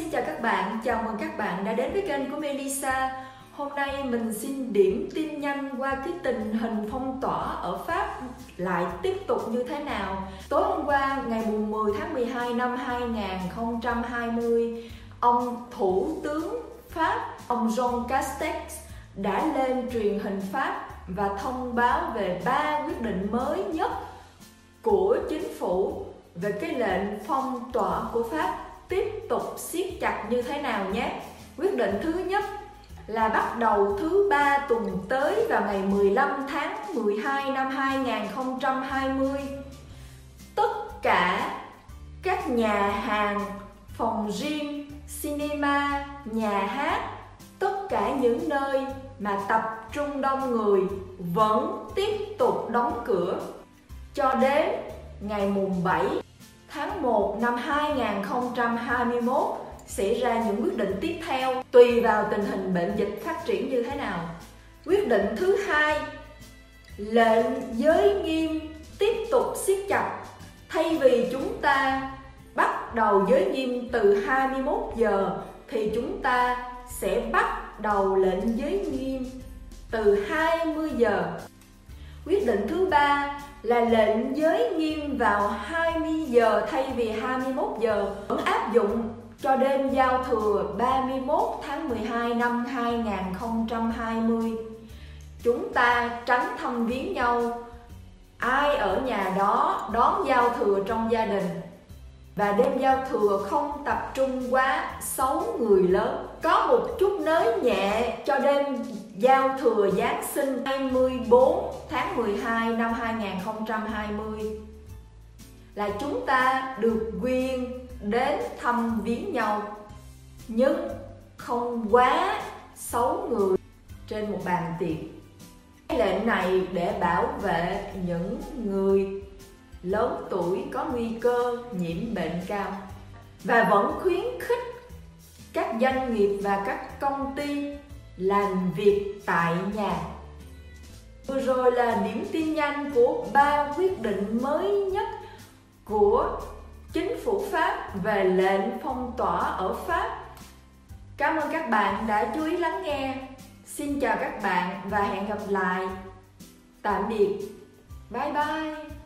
xin chào các bạn, chào mừng các bạn đã đến với kênh của Melissa. Hôm nay mình xin điểm tin nhanh qua cái tình hình phong tỏa ở Pháp lại tiếp tục như thế nào. Tối hôm qua, ngày 10 tháng 12 năm 2020 Ông Thủ tướng Pháp, ông Jean Castex đã lên truyền hình Pháp và thông báo về ba quyết định mới nhất của chính phủ về cái lệnh phong tỏa của Pháp tiếp tục siết chặt như thế nào nhé. Quyết định thứ nhất là bắt đầu thứ ba tuần tới vào ngày 15 tháng 12 năm 2020 tất cả các nhà hàng, phòng gym, cinema, nhà hát, tất cả những nơi mà tập trung đông người vẫn tiếp tục đóng cửa cho đến ngày mùng 7 tháng 1 năm 2021 sẽ ra những quyết định tiếp theo tùy vào tình hình bệnh dịch phát triển như thế nào. Quyết định thứ hai, lệnh giới nghiêm tiếp tục siết chặt thay vì chúng ta bắt đầu giới nghiêm từ 21 giờ thì chúng ta sẽ bắt đầu lệnh giới nghiêm từ 20 giờ. Quyết định thứ ba là lệnh giới nghiêm vào 20 giờ thay vì 21 giờ. Vẫn áp dụng cho đêm giao thừa 31 tháng 12 năm 2020. Chúng ta tránh thăm viếng nhau, ai ở nhà đó đón giao thừa trong gia đình? Và đêm giao thừa không tập trung quá sáu người lớn. Có một chút nới nhẹ cho đêm giao thừa Giáng sinh 24 tháng 12 năm 2020 là chúng ta được quyền đến thăm viếng nhau, nhưng không quá sáu người trên một bàn tiệc. Lệnh này để bảo vệ những người lớn tuổi có nguy cơ nhiễm bệnh cao và vẫn khuyến khích các doanh nghiệp và các công ty làm việc tại nhà. Vừa rồi là điểm tin nhanh của ba quyết định mới nhất của chính phủ Pháp về lệnh phong tỏa ở Pháp. Cảm ơn các bạn đã chú ý lắng nghe. Xin chào các bạn và hẹn gặp lại. Tạm biệt. Bye bye.